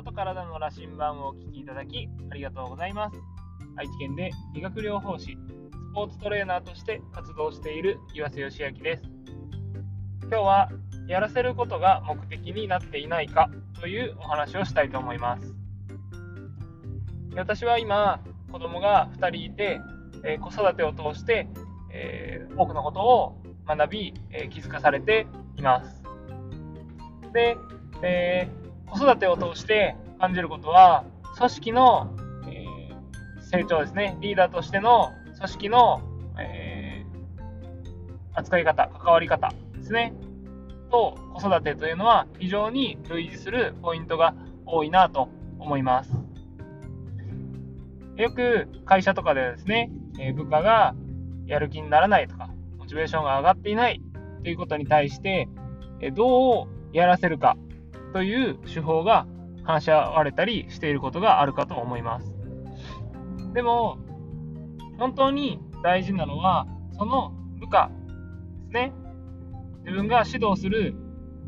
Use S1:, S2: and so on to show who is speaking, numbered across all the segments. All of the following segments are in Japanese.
S1: 心と体の羅針盤をお聞きいただきありがとうございます。愛知県で理学療法士、スポーツトレーナーとして活動している岩瀬義明です。今日はやらせることが目的になっていないかというお話をしたいと思います。私は今、子供が2人いて、え子育てを通して、えー、多くのことを学び、えー、気づかされています。で、えー、子育てを通して感じることは、組織の、え成長ですね、リーダーとしての組織の、え扱い方、関わり方ですね。と子育てというのは非常に類似するポイントが多いなと思います。よく会社とかでですね、え部下がやる気にならないとか、モチベーションが上がっていないということに対して、えどうやらせるかという手法が話し合われたりしていることがあるかと思います。でも、本当に大事なのは、その部下ですね。自分が指導する、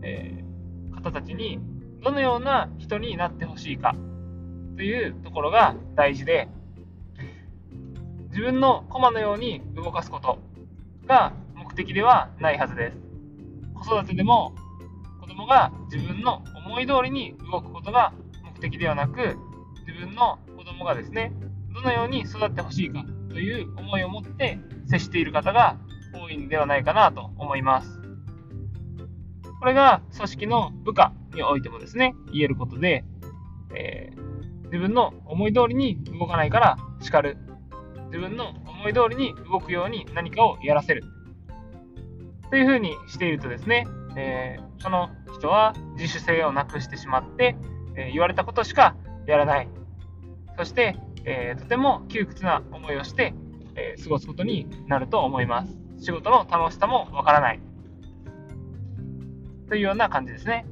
S1: えー、方たちにどのような人になってほしいかというところが大事で自分の駒のように動かすことが目的ではないはずです子育てでも子供が自分の思い通りに動くことが目的ではなく自分の子供がですねどのように育ってほしいかという思いを持って接している方が多いんではないかなと思いますこれが組織の部下においてもですね、言えることで、えー、自分の思い通りに動かないから叱る。自分の思い通りに動くように何かをやらせる。というふうにしているとですね、えー、その人は自主性をなくしてしまって、えー、言われたことしかやらない。そして、えとても窮屈な思いをして、え過ごすことになると思います。仕事の楽しさもわからない。というような感じですね。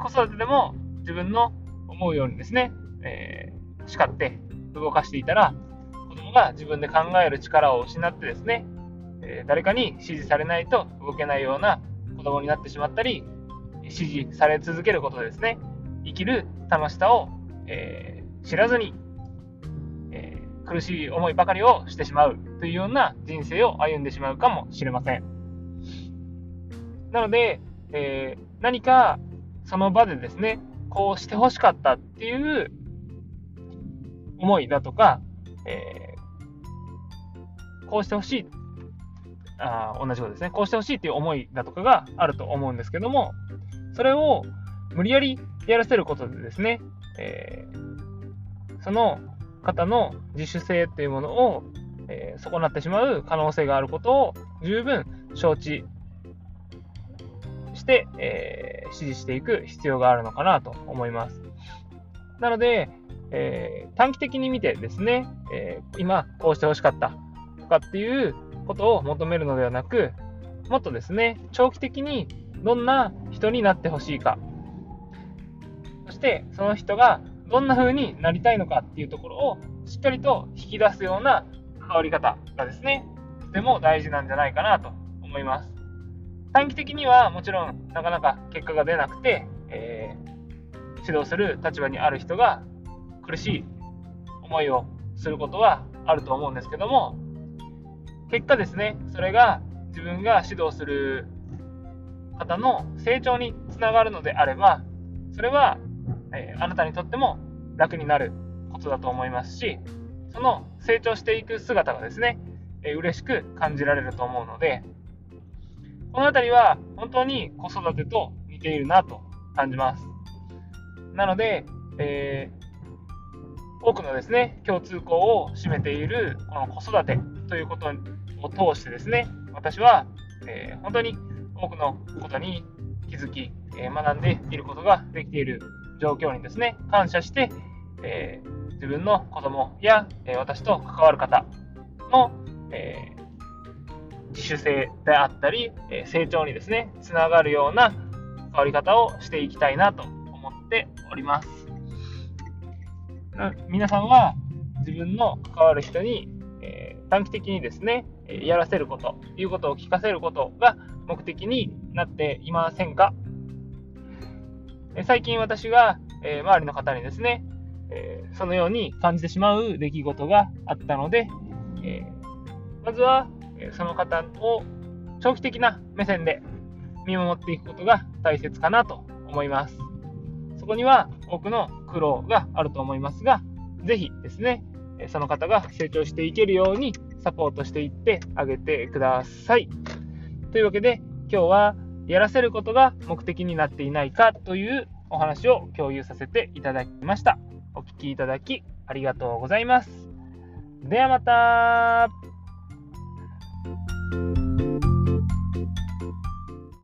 S1: 子育てでも自分の思うようにですね、え、叱って動かしていたら、子供が自分で考える力を失ってですね、え、誰かに指示されないと動けないような子供になってしまったり、指示され続けることでですね、生きる楽しさを、えー、知らずに、え苦しい思いばかりをしてしまうというような人生を歩んでしまうかもしれません。なので、えー、何かその場でですね、こうしてほしかったっていう思いだとか、え、こうしてほしい、あ同じことですね、こうしてほしいっていう思いだとかがあると思うんですけども、それを無理やりやらせることでですね、えー、その方の自主性っていうものを、えー、損なってしまう可能性があることを十分承知して、えー、指示していく必要があるのかなと思います。なので、えー、短期的に見てですね、え、今こうしてほしかったかっていうことを求めるのではなく、もっとですね、長期的にどんな人になってほしいか、そしてその人がどんな風になりたいのかっていうところをしっかりと引き出すような関わり方がですね、とても大事なんじゃないかなと思います。短期的にはもちろんなかなか結果が出なくて、えー、指導する立場にある人が苦しい思いをすることはあると思うんですけども結果ですねそれが自分が指導する方の成長につながるのであればそれは、えー、あなたにとっても楽になることだと思いますしその成長していく姿がですね、えー、嬉しく感じられると思うのでこの辺りは本当に子育てと似ているなと感じます。なので、えー、多くのですね、共通項を占めているこの子育てということを通してですね、私は、えー、本当に多くのことに気づき、えー、学んでいることができている状況にですね、感謝して、え自分の子供や、え私と関わる方の、え自主性であったり、え成長にですね、つながるような変わり方をしていきたいなと思っております。皆さんは自分の関わる人に、え短期的にですね、やらせること、いうことを聞かせることが目的になっていませんか？最近私がえ、周りの方にですね、え、そのように感じてしまう出来事があったので、えまずは、その方を長期的な目線で見守っていくことが大切かなと思います。そこには多くの苦労があると思いますが、ぜひですね、その方が成長していけるようにサポートしていってあげてください。というわけで、今日はやらせることが目的になっていないかというお話を共有させていただきました。お聴きいただきありがとうございます。ではまた